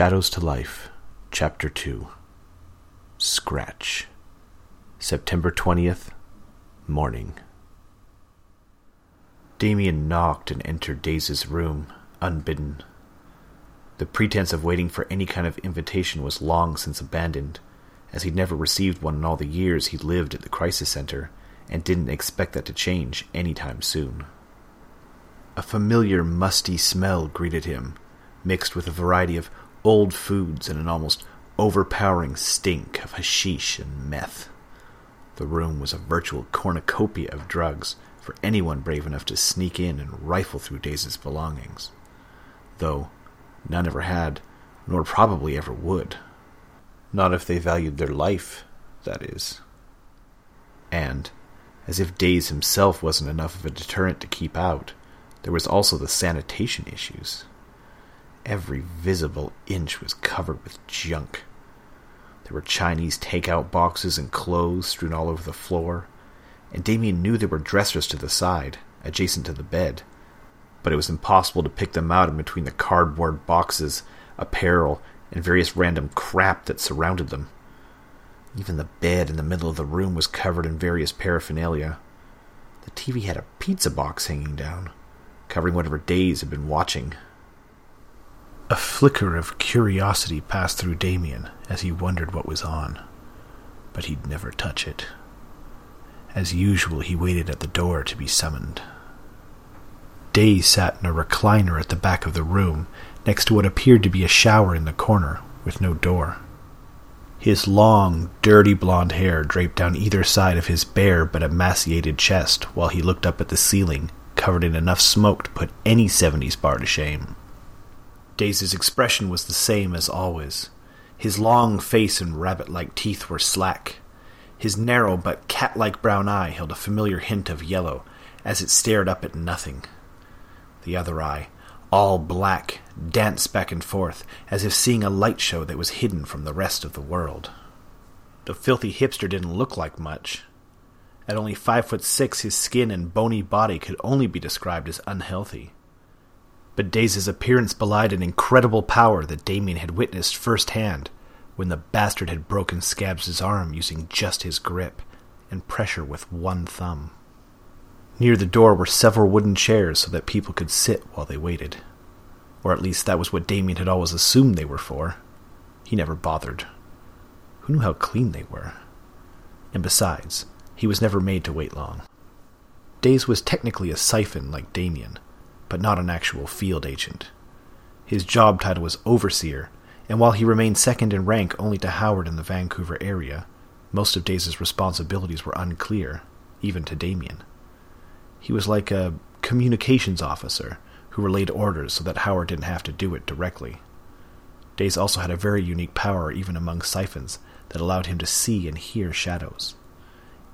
Shadows to Life, Chapter 2 Scratch. September 20th, morning. Damien knocked and entered Daze's room, unbidden. The pretense of waiting for any kind of invitation was long since abandoned, as he'd never received one in all the years he'd lived at the crisis center, and didn't expect that to change any time soon. A familiar musty smell greeted him, mixed with a variety of old foods and an almost overpowering stink of hashish and meth. The room was a virtual cornucopia of drugs for anyone brave enough to sneak in and rifle through Daze's belongings. Though none ever had, nor probably ever would. Not if they valued their life, that is. And, as if Daze himself wasn't enough of a deterrent to keep out, there was also the sanitation issues. Every visible inch was covered with junk. There were Chinese takeout boxes and clothes strewn all over the floor, and Damien knew there were dressers to the side, adjacent to the bed. But it was impossible to pick them out in between the cardboard boxes, apparel, and various random crap that surrounded them. Even the bed in the middle of the room was covered in various paraphernalia. The TV had a pizza box hanging down, covering whatever Daze had been watching. A flicker of curiosity passed through Damien as he wondered what was on, but he'd never touch it. As usual, he waited at the door to be summoned. Daze sat in a recliner at the back of the room, next to what appeared to be a shower in the corner, with no door. His long, dirty blond hair draped down either side of his bare but emaciated chest while he looked up at the ceiling, covered in enough smoke to put any 70s bar to shame. Daze's expression was the same as always. His long face and rabbit like teeth were slack. His narrow but cat like brown eye held a familiar hint of yellow as it stared up at nothing. The other eye, all black, danced back and forth as if seeing a light show that was hidden from the rest of the world. The filthy hipster didn't look like much. At only five foot six, his skin and bony body could only be described as unhealthy but Daze's appearance belied an incredible power that Damien had witnessed firsthand when the bastard had broken Scabs' arm using just his grip and pressure with one thumb. Near the door were several wooden chairs so that people could sit while they waited. Or at least that was what Damien had always assumed they were for. He never bothered. Who knew how clean they were? And besides, he was never made to wait long. Daze was technically a siphon like Damien, but not an actual field agent. His job title was Overseer, and while he remained second in rank only to Howard in the Vancouver area, most of Daze's responsibilities were unclear, even to Damien. He was like a communications officer who relayed orders so that Howard didn't have to do it directly. Daze also had a very unique power even among siphons that allowed him to see and hear shadows.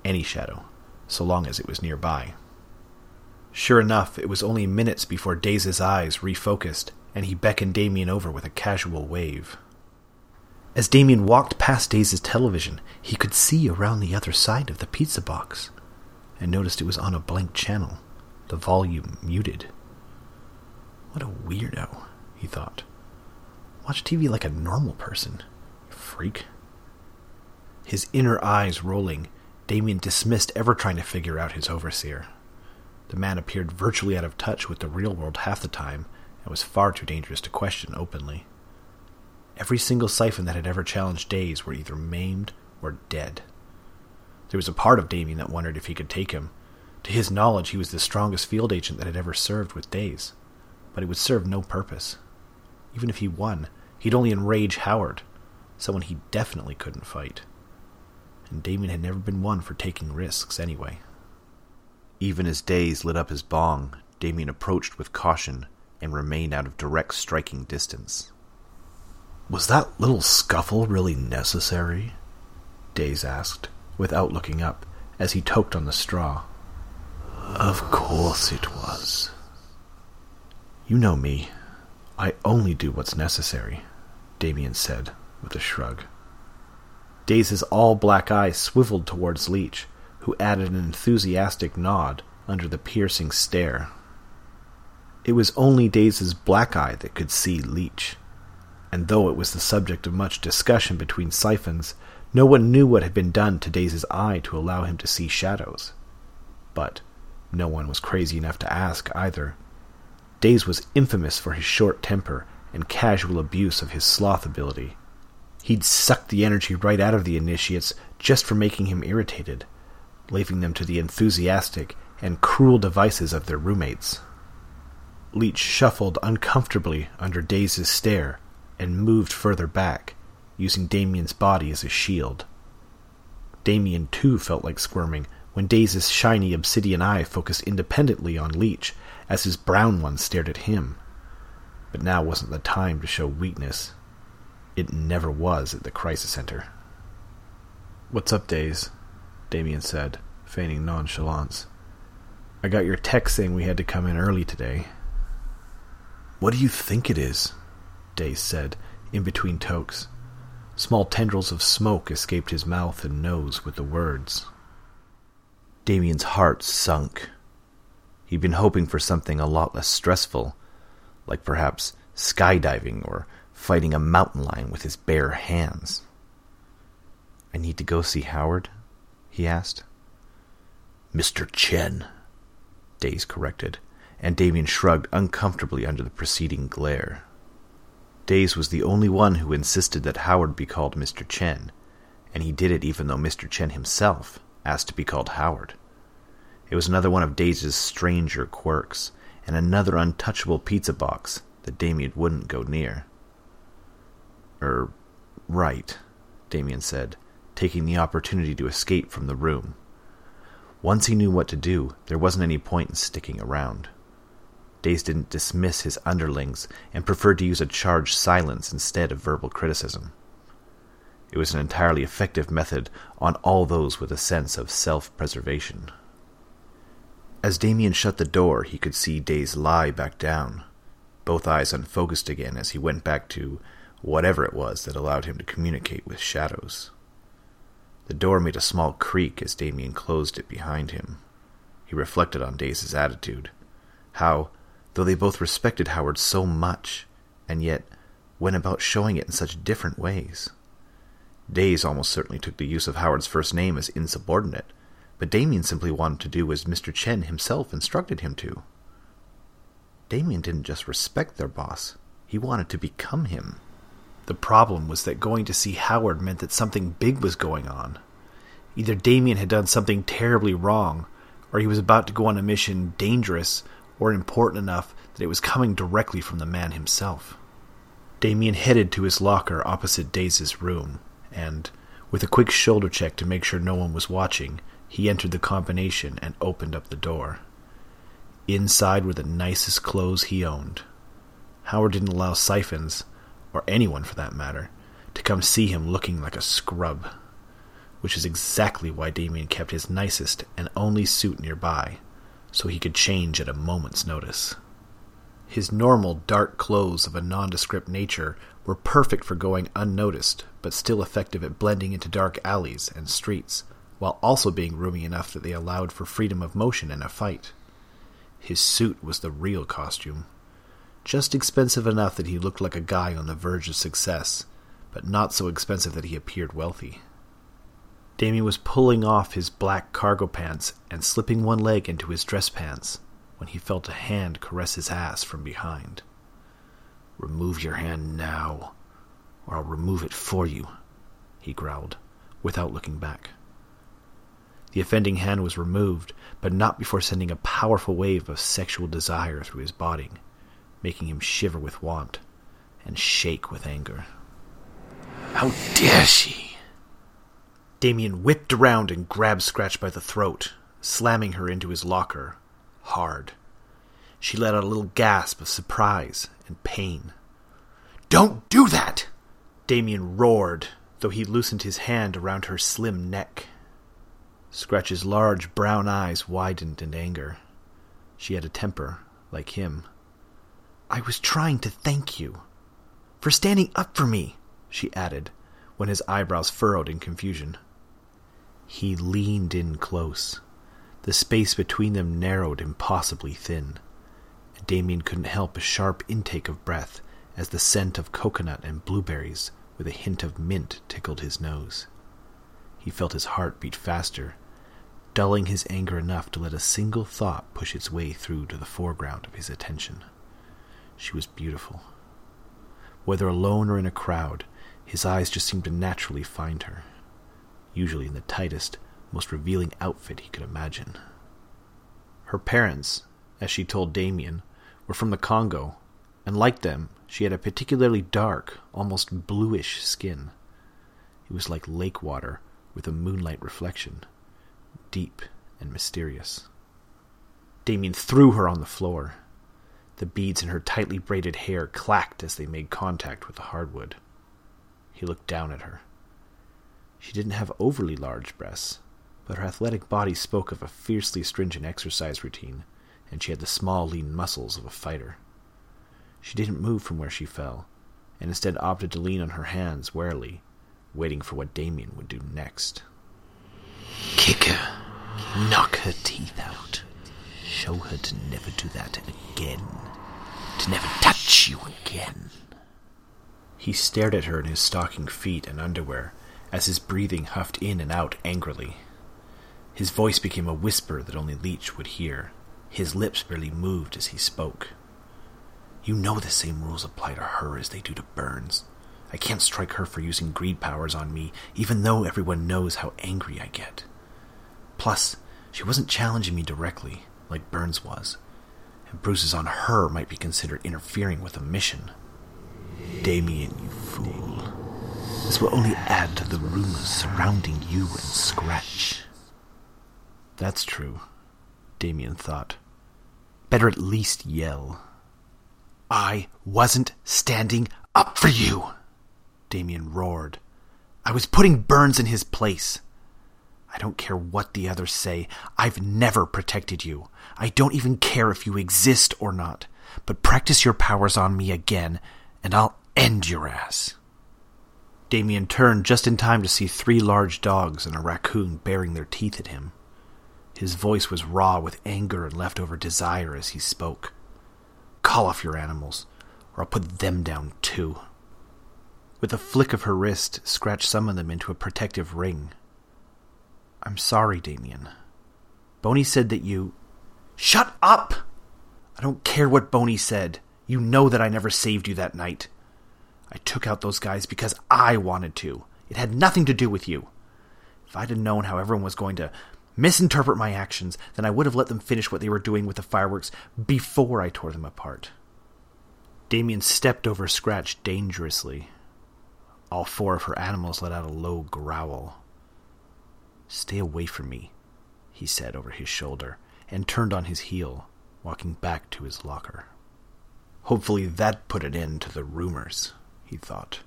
Any shadow, so long as it was nearby. Sure enough, it was only minutes before Daze's eyes refocused, and he beckoned Damien over with a casual wave. As Damien walked past Daze's television, he could see around the other side of the pizza box, and noticed it was on a blank channel, the volume muted. What a weirdo, he thought. Watch TV like a normal person, freak. His inner eyes rolling, Damien dismissed ever trying to figure out his overseer. The man appeared virtually out of touch with the real world half the time and was far too dangerous to question openly. Every single siphon that had ever challenged Daze were either maimed or dead. There was a part of Damien that wondered if he could take him. To his knowledge, he was the strongest field agent that had ever served with Daze, but it would serve no purpose. Even if he won, he'd only enrage Howard, someone he definitely couldn't fight. And Damien had never been one for taking risks anyway. Even as Daze lit up his bong, Damien approached with caution and remained out of direct striking distance. Was that little scuffle really necessary? Daze asked, without looking up, as he toked on the straw. Of course it was. You know me. I only do what's necessary, Damien said, with a shrug. Daze's all black eyes swiveled towards Leech, who added an enthusiastic nod under the piercing stare. It was only Daze's black eye that could see Leech. and though it was the subject of much discussion between siphons, no one knew what had been done to Daze's eye to allow him to see shadows. But no one was crazy enough to ask either. Daze was infamous for his short temper and casual abuse of his sloth ability. He'd sucked the energy right out of the initiates just for making him irritated, leaving them to the enthusiastic and cruel devices of their roommates. Leech shuffled uncomfortably under Daze's stare and moved further back, using Damien's body as a shield. Damien too felt like squirming when Daze's shiny obsidian eye focused independently on Leech as his brown one stared at him. But now wasn't the time to show weakness. It never was at the Crisis Center. What's up, Daze? Damien said, feigning nonchalance. I got your text saying we had to come in early today. What do you think it is? Daze said, in between tokes. Small tendrils of smoke escaped his mouth and nose with the words. Damien's heart sunk. He'd been hoping for something a lot less stressful, like perhaps skydiving or fighting a mountain lion with his bare hands. I need to go see Howard? He asked. Mr. Chen, Daze corrected, and Damien shrugged uncomfortably under the preceding glare. Daze was the only one who insisted that Howard be called Mr. Chen, and he did it even though Mr. Chen himself asked to be called Howard. It was another one of Daze's stranger quirks, and another untouchable pizza box that Damien wouldn't go near. Er, right, Damien said, taking the opportunity to escape from the room. Once he knew what to do, there wasn't any point in sticking around. Daze didn't dismiss his underlings and preferred to use a charged silence instead of verbal criticism. It was an entirely effective method on all those with a sense of self preservation. As Damien shut the door, he could see Daze lie back down, both eyes unfocused again as he went back to whatever it was that allowed him to communicate with shadows. The door made a small creak as Damien closed it behind him. He reflected on Daze's attitude. How, though they both respected Howard so much, and yet went about showing it in such different ways. Daze almost certainly took the use of Howard's first name as insubordinate, but Damien simply wanted to do as Mr. Chen himself instructed him to. Damien didn't just respect their boss, he wanted to become him. The problem was that going to see Howard meant that something big was going on. Either Damien had done something terribly wrong, or he was about to go on a mission dangerous or important enough that it was coming directly from the man himself. Damien headed to his locker opposite Daze's room, and, with a quick shoulder check to make sure no one was watching, he entered the combination and opened up the door. Inside were the nicest clothes he owned. Howard didn't allow siphons, or anyone for that matter, to come see him looking like a scrub, which is exactly why Damien kept his nicest and only suit nearby so he could change at a moment's notice. His normal dark clothes of a nondescript nature were perfect for going unnoticed, but still effective at blending into dark alleys and streets, while also being roomy enough that they allowed for freedom of motion in a fight. His suit was the real costume. Just expensive enough that he looked like a guy on the verge of success, but not so expensive that he appeared wealthy. Damien was pulling off his black cargo pants and slipping one leg into his dress pants when he felt a hand caress his ass from behind. Remove your hand now, or I'll remove it for you, he growled, without looking back. The offending hand was removed, but not before sending a powerful wave of sexual desire through his body, making him shiver with want and shake with anger. How dare she! Damien whipped around and grabbed Scratch by the throat, slamming her into his locker, hard. She let out a little gasp of surprise and pain. Don't do that! Damien roared, though he loosened his hand around her slim neck. Scratch's large brown eyes widened in anger. She had a temper, like him. I was trying to thank you. For standing up for me, she added, when his eyebrows furrowed in confusion. He leaned in close. The space between them narrowed impossibly thin. Damien couldn't help a sharp intake of breath as the scent of coconut and blueberries with a hint of mint tickled his nose. He felt his heart beat faster, dulling his anger enough to let a single thought push its way through to the foreground of his attention. She was beautiful. Whether alone or in a crowd, his eyes just seemed to naturally find her, usually in the tightest, most revealing outfit he could imagine. Her parents, as she told Damien, were from the Congo, and like them, she had a particularly dark, almost bluish skin. It was like lake water with a moonlight reflection, deep and mysterious. Damien threw her on the floor. The beads in her tightly braided hair clacked as they made contact with the hardwood. He looked down at her. She didn't have overly large breasts, but her athletic body spoke of a fiercely stringent exercise routine, and she had the small, lean muscles of a fighter. She didn't move from where she fell, and instead opted to lean on her hands warily, waiting for what Damien would do next. Kick her. Knock her teeth out. Show her to never do that again. To never touch you again. He stared at her in his stocking feet and underwear as his breathing huffed in and out angrily. His voice became a whisper that only Leech would hear. His lips barely moved as he spoke. You know the same rules apply to her as they do to Burns. I can't strike her for using greed powers on me, even though everyone knows how angry I get. Plus, she wasn't challenging me directly, like Burns was, and bruises on her might be considered interfering with a mission. Damien, you fool. This will only add to the rumors surrounding you and Scratch. That's true, Damien thought. Better at least yell. I wasn't standing up for you, Damien roared. I was putting Burns in his place. I don't care what the others say. I've never protected you. I don't even care if you exist or not. But practice your powers on me again, and I'll end your ass. Damien turned just in time to see three large dogs and a raccoon baring their teeth at him. His voice was raw with anger and leftover desire as he spoke. Call off your animals, or I'll put them down too. With a flick of her wrist, Scratch summoned them into a protective ring. I'm sorry, Damien. Boney said that you. Shut up! I don't care what Boney said. You know that I never saved you that night. I took out those guys because I wanted to. It had nothing to do with you. If I'd have known how everyone was going to misinterpret my actions, then I would have let them finish what they were doing with the fireworks before I tore them apart. Damien stepped over Scratch dangerously. All four of her animals let out a low growl. Stay away from me, he said over his shoulder, and turned on his heel, walking back to his locker. Hopefully that put an end to the rumors, he thought.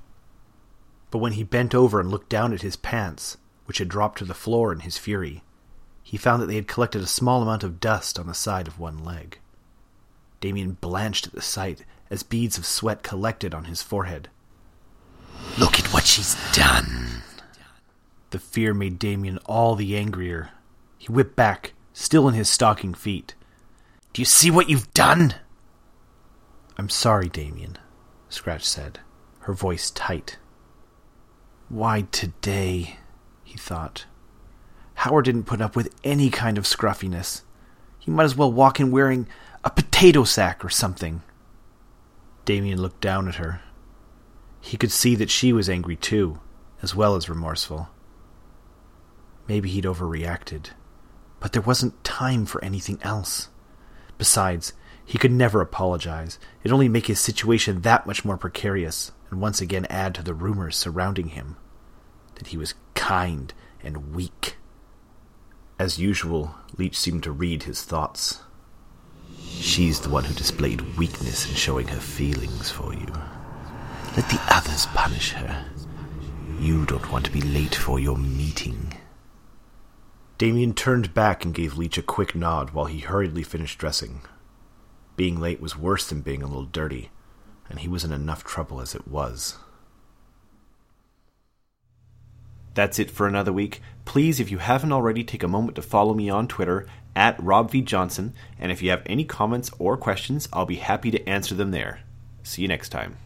But when he bent over and looked down at his pants, which had dropped to the floor in his fury, he found that they had collected a small amount of dust on the side of one leg. Damien blanched at the sight as beads of sweat collected on his forehead. Look at what she's done. The fear made Damien all the angrier. He whipped back, still in his stocking feet. Do you see what you've done? I'm sorry, Damien, Scratch said, her voice tight. Why today? he thought. Howard didn't put up with any kind of scruffiness. He might as well walk in wearing a potato sack or something. Damien looked down at her. He could see that she was angry too, as well as remorseful. Maybe he'd overreacted, but there wasn't time for anything else. Besides, he could never apologize. It'd only make his situation that much more precarious, and once again add to the rumors surrounding him that he was kind and weak. As usual, Leech seemed to read his thoughts. She's the one who displayed weakness in showing her feelings for you. Let the others punish her. You don't want to be late for your meeting. Damien turned back and gave Leech a quick nod while he hurriedly finished dressing. Being late was worse than being a little dirty, and he was in enough trouble as it was. That's it for another week. Please, if you haven't already, take a moment to follow me on Twitter at Rob V. Johnson, and if you have any comments or questions, I'll be happy to answer them there. See you next time.